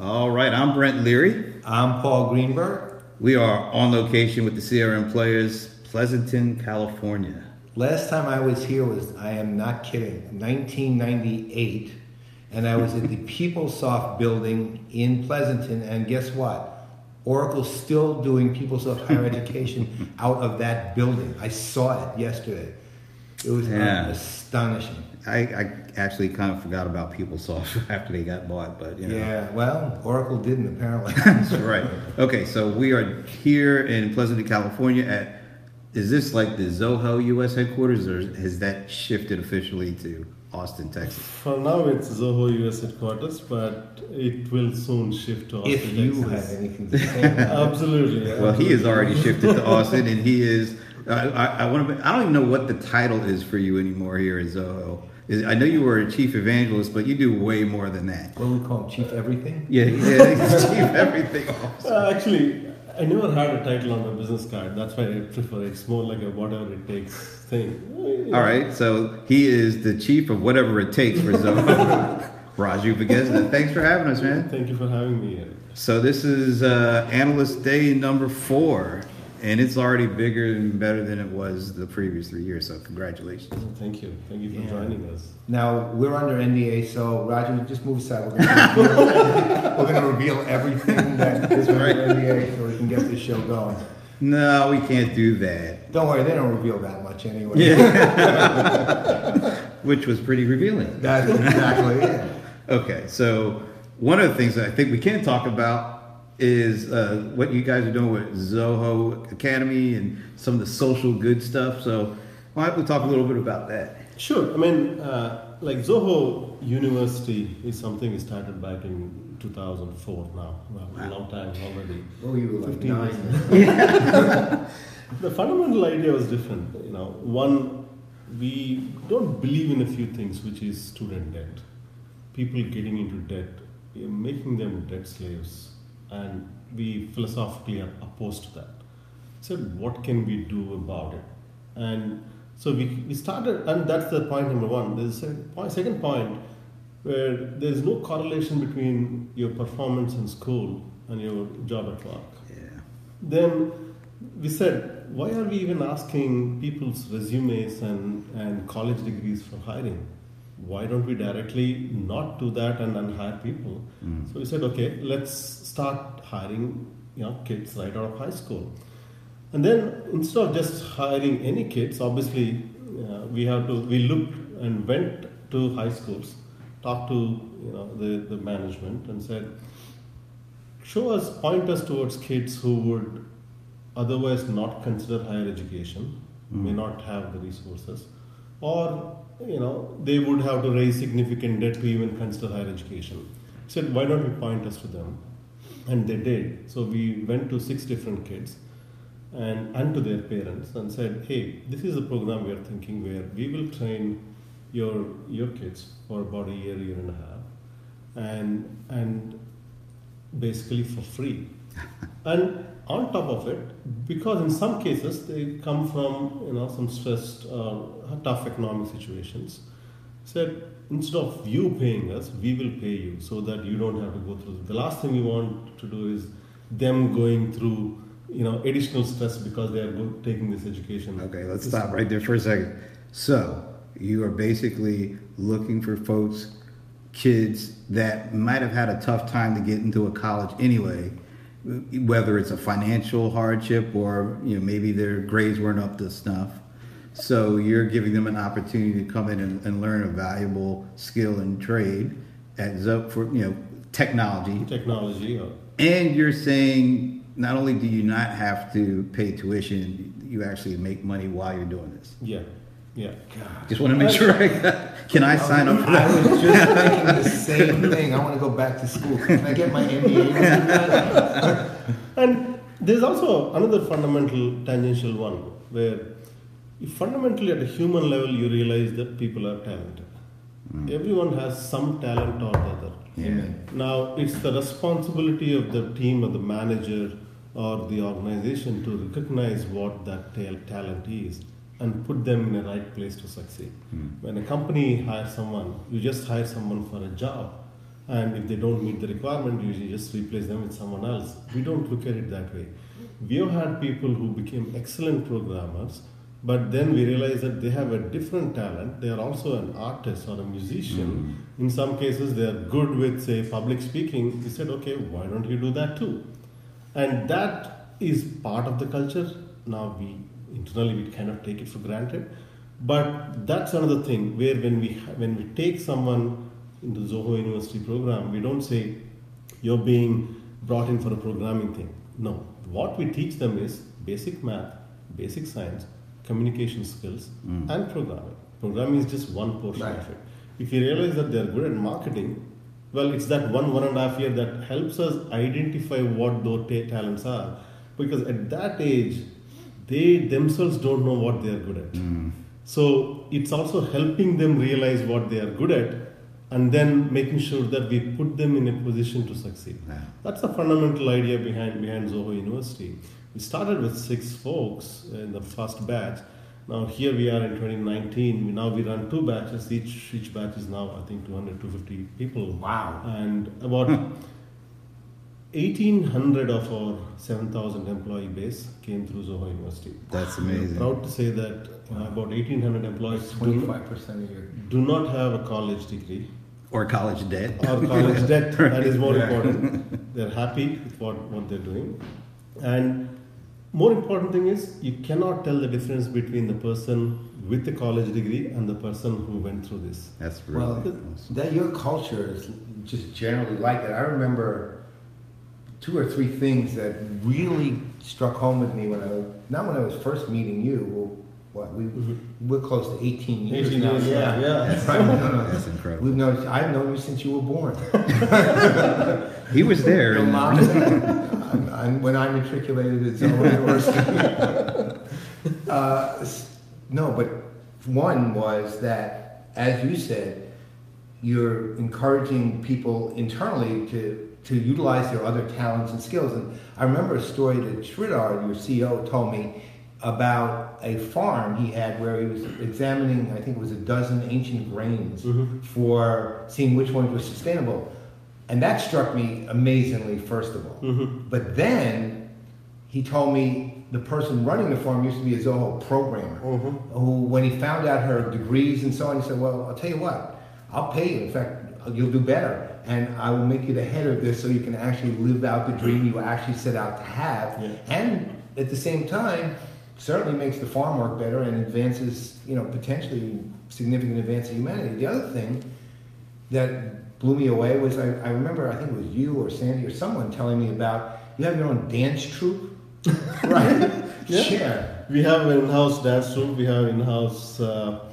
All right, I'm Brent Leary. I'm Paul Greenberg. We are on location with the CRM Playaz, Pleasanton, California. Last time I was here was, I am not kidding, 1998, and I was at the PeopleSoft building in Pleasanton, and guess what? Oracle's still doing PeopleSoft higher education out of that building. I saw it yesterday. It was Yeah. astonishing. I, I actually kind of forgot about PeopleSoft after they got bought, but you know. Yeah, well, Oracle didn't apparently. That's right. Okay, so we are here in Pleasanton, California at is this like the Zoho US headquarters or has that shifted officially to Austin, Texas? For now, it's Zoho US headquarters, but it will soon shift to Austin, if you had Texas. anything to say. about it. Absolutely. Well, he has already shifted to Austin and he is I, I, I want to I don't even know what the title is for you anymore here at Zoho. Is, I know you were a chief evangelist, but you do way more than that. What do we call him? Chief Everything? Yeah, yeah, chief everything officer. Uh, actually, I never had a title on my business card. That's why I prefer it. It's more like a whatever it takes thing. All right, so he is the chief of whatever it takes for Zoho. Raju Vegesna, thanks for having us, man. Thank you for having me. So this is uh, Analyst Day number four, and it's already bigger and better than it was the previous three years. So congratulations. Thank you. Thank you for Yeah. joining us. Now we're under NDA, so Raju, just move aside. We're gonna reveal, we're gonna reveal everything that is under Right. NDA, so we can get this show going. No, we can't do that. Don't worry, they don't reveal that much anyway. Yeah. Which was pretty revealing. That's exactly it. Okay, so one of the things that I think we can talk about is uh, what you guys are doing with Zoho Academy and some of the social good stuff. So why don't we talk a little bit about that? Sure. I mean, uh, like Zoho University is something we started back in 2004 now. Well, a long time already. Were you like 15 nine? The fundamental idea was different. You know, one, we don't believe in a few things, which is student debt. People getting into debt, making them debt slaves, and we philosophically are opposed to that. So, what can we do about it? And so we, we started, and that's the point number one. There's a point, second point where there's no correlation between your performance in school and your job at work Yeah. then we said, why are we even asking people's resumes and, and college degrees for hiring? Why don't we directly not do that and then hire people? So we said, okay, let's start hiring you know, kids right out of high school. And then instead of just hiring any kids, obviously uh, we have to. We looked and went to high schools, talked to you know the, the management, and said, show us, point us towards kids who would otherwise not consider higher education, may not have the resources, or you know they would have to raise significant debt to even consider higher education. Said, why don't you point us to them? And they did. So we went to six different kids and, and to their parents and said, hey, this is a program we are thinking where we will train your your kids for about a year, year and a half, and and basically for free. And on top of it, because in some cases they come from you know some stressed, uh, tough economic situations, said instead of you paying us, we will pay you so that you don't have to go through. The last thing we want to do is them going through you know additional stress because they are taking this education. Okay, let's stop right there for a second. So you are basically looking for folks, kids that might have had a tough time to get into a college anyway, whether it's a financial hardship or you know maybe their grades weren't up to snuff. So you're giving them an opportunity to come in and, and learn a valuable skill and trade at Zo for you know technology, Technology. Or, and you're saying not only do you not have to pay tuition, you actually make money while you're doing this. yeah, yeah. Just want to make sure I got, can I sign up for I that? was just thinking the same thing. I want to go back to school. Can I get my MBA? And there's also another fundamental tangential one where you fundamentally at a human level you realize that people are talented. Mm. Everyone has some talent or the other. Yeah. Now it's the responsibility of the team or the manager or the organization to recognize what that tal- talent is and put them in the right place to succeed. Hmm. When a company hires someone, you just hire someone for a job, and if they don't meet the requirement, you just replace them with someone else. We don't look at it that way. We have had people who became excellent programmers, but then we realize that they have a different talent. They are also an artist or a musician. Hmm. In some cases, they are good with, say, public speaking. We said, okay, why don't you do that too? And that is part of the culture. Now we internally we kind of take it for granted, but that's another thing where when we when we take someone into the Zoho University program, we don't say you're being brought in for a programming thing. No, what we teach them is basic math, basic science, communication skills, mm. and programming. Programming is just one portion Right. of it. If you realize that they're good at marketing, well, it's that one one and a half year that helps us identify what those talents are, because at that age, they themselves don't know what they are good at. Hmm. So it's also helping them realize what they are good at and then making sure that we put them in a position to succeed. Yeah. That's the fundamental idea behind, behind Zoho University. We started with six folks in the first batch. Now here we are in 2019. We, now we run two batches. Each each batch is now I think 200 250 people. Wow. And about hmm. 1,800 of our 7,000 employee base came through Zoho University. That's I'm amazing. proud to say that uh, about 1,800 employees Twenty-five percent of your. do not have a college degree Or college debt. or college debt. That is more Yeah. important. They're happy with what, what they're doing. And more important thing is you cannot tell the difference between the person with a college degree and the person who went through this. That's really Well, awesome. that your culture is just generally like that. I remember two or three things that really struck home with me when I was not when I was first meeting you. Well, what we we're close to eighteen years 18 now. years, yeah, yeah. Right, no, no. That's incredible. We've known. I've known you since you were born. He was there. Your and- mom- I'm- I'm- when I matriculated at Zoho University. uh, no, but one was that, as you said, you're encouraging people internally to, to utilize their other talents and skills. And I remember a story that Sridhar, your CEO, told me about a farm he had where he was examining, I think it was a dozen ancient grains Mhm. for seeing which ones were sustainable. And that struck me amazingly, first of all. Mhm. But then he told me the person running the farm used to be a Zoho programmer Mhm. who, when he found out her degrees and so on, he said, Well, I'll tell you what, I'll pay you. In fact, you'll do better. And I will make you the head of this so you can actually live out the dream you actually set out to have. Yeah. And at the same time, certainly makes the farm work better and advances, you know, potentially significant advance of humanity. The other thing that blew me away was I, I remember, I think it was you or Sandy or someone telling me about you have your own dance troupe. right? Yeah. Share. We have an in-house dance troupe. We have in-house, uh,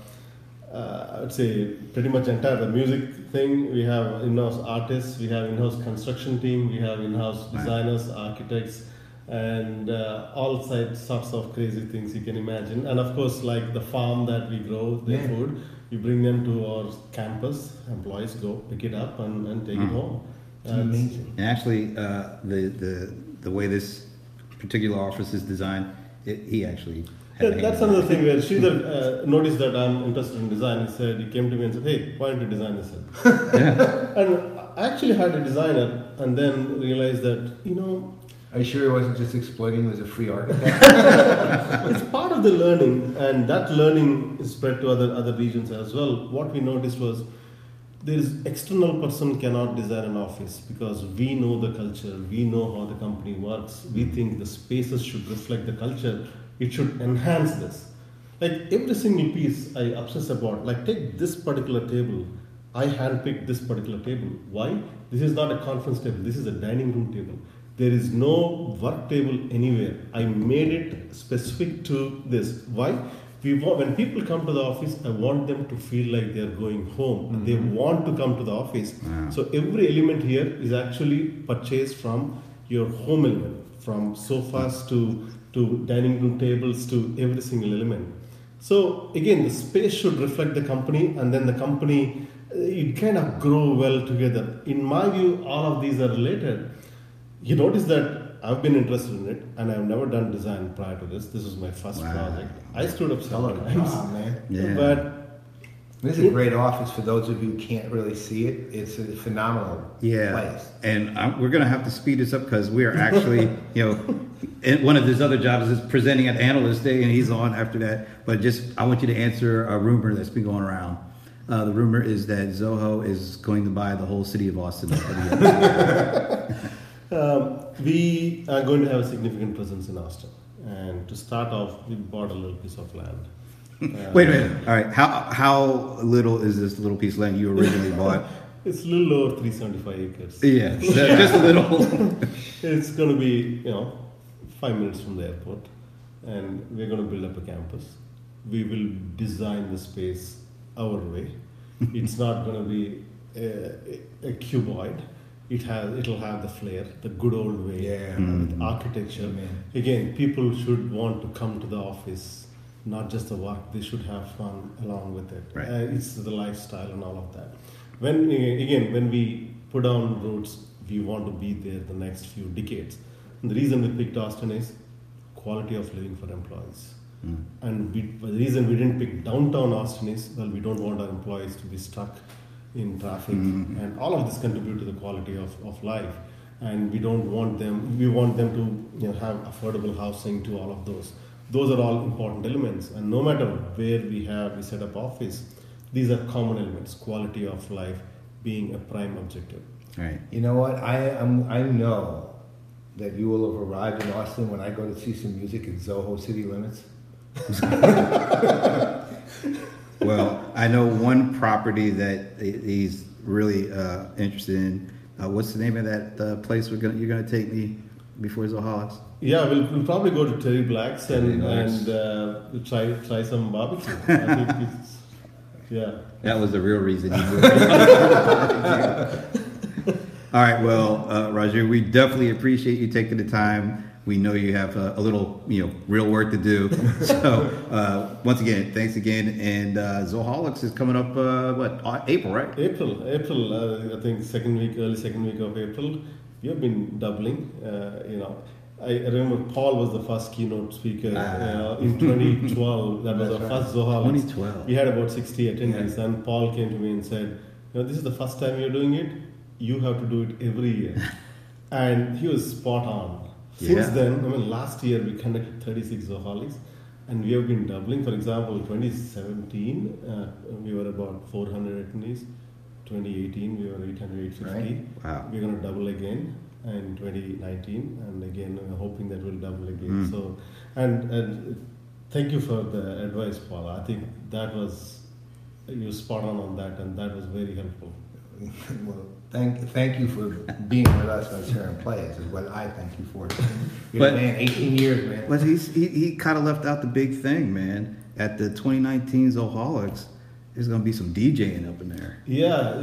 uh, I would say, pretty much entire the music thing. We have in-house artists. We have in-house construction team. We have in-house designers, architects, and uh, all side sorts of crazy things you can imagine. And of course, like the farm that we grow the Yeah. food, we bring them to our campus. Employees go pick it up and, and take it Mm. home. And- amazing. And actually, uh, the, the the way this particular office is designed, it, he actually. Had Yeah, that's another thing where Sridhar uh, noticed that I'm interested in design. He said, he came to me and said, hey, why don't you design this? and I actually had a designer and then realized that, you know, Are you sure he wasn't just exploiting you as a free architect? it's part of the learning and that learning is spread to other, other regions as well. What we noticed was there is external person cannot design an office because we know the culture, we know how the company works, we think the spaces should reflect the culture, it should enhance this. Like every single piece I obsess about, like take this particular table, I handpicked this particular table. Why? This is not a conference table, this is a dining room table. There is no work table anywhere. I made it specific to this. Why? We want, when people come to the office, I want them to feel like they are going home. Mm-hmm. They want to come to the office. Wow. So every element here is actually purchased from your home element, from sofas to to dining room tables to every single element. So again, the space should reflect the company, and then the company uh, it kind of grow well together. In my view, all of these are related. You notice that I've been interested in it, and I've never done design prior to this. This was my first Wow. project. I stood up several times, man. Yeah. but This is a great office for those of you who can't really see it. It's a phenomenal Yeah, place. and I'm, we're going to have to speed this up because we are actually, you know, and one of his other jobs is presenting at Analyst Day, and he's on after that. But just, I want you to answer a rumor that's been going around. Uh, the rumor is that Zoho is going to buy the whole city of Austin. by the end of the year. Um, we are going to have a significant presence in Austin. And to start off, we bought a little piece of land. Wait a minute. All right, how how little is this little piece of land you originally bought? It's a little over 375 acres. Yeah, so just a little. It's going to be, you know, five minutes from the airport, and we're going to build up a campus. We will design the space our way. it's not going to be a, a cuboid. It has, it'll have the flair, the good old way, Yeah. with mm. architecture. Amen. Again, people should want to come to the office, not just the work. They should have fun along with it. Right. Uh, it's the lifestyle and all of that. When again, when we put down roots, we want to be there the next few decades. And the reason we picked Austin is quality of living for employees. Mm. And we, the reason we didn't pick downtown Austin is well, we don't want our employees to be stuck in traffic, Mhm. and all of this contribute to the quality of, of life. And we don't want them. We want them to you know, have affordable housing to all of those. Those are all important elements. And no matter where we have we set up office, these are common elements. Quality of life being a prime objective. Right. You know what? I am. I know that you will have arrived in Austin when I go to see some music in Zoho City Limits. Well, I know one property that he's really uh, interested in. Uh, what's the name of that uh, place we're gonna, you're going to take me before Zoholics? Yeah, we'll, we'll probably go to Terry Black's and, Terry Black's. and uh, we'll try try some barbecue. I think it's, yeah. That was the real reason he moved. All right, well, uh, Raju, we definitely appreciate you taking the time. We know you have uh, a little, you know, real work to do. So, uh, once again, thanks again. And uh, Zoholics is coming up, uh, what, uh, April, right? April, April. Uh, I think second week, early second week of April. We have been doubling. Uh, you know, I, remember Paul was the first keynote speaker Ah. uh, in 2012. That was That's our right. first Zoholics. 2012. We had about 60 attendees, and Paul came to me and said, "You know, this is the first time you're doing it. You have to do it every year." and he was spot on. Since Yeah. then, I mean, last year we conducted 36 Zoholics, and we have been doubling. For example, 2017 uh, we were about 400 attendees. 2018 we were 800, 850. Right. Wow. We're going to double again in 2019, and again we're hoping that we'll double again. Mm. So, and and thank you for the advice, Paul. I think that was you spot on on that, and that was very helpful. well, thank thank you for being with us on Sharon Plays is what I thank you for. You're But- the man, 18 years, man. But he's, he, he kind of left out the big thing, man. At the 2019 Zoholics, there's going to be some DJing up in there. Yeah,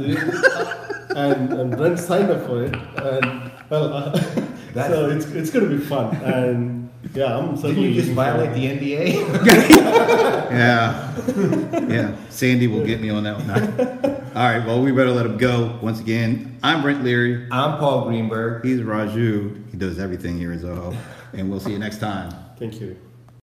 and, and Brent signed up for it, and well, uh, so it's it's going to be fun, and yeah, I'm Didn't certainly you just violate the NDA? Yeah. yeah. Sandy will get me on that one. All right. Well, we better let him go. Once again, I'm Brent Leary. I'm Paul Greenberg. He's Raju. He does everything here at Zoho. And we'll see you next time. Thank you.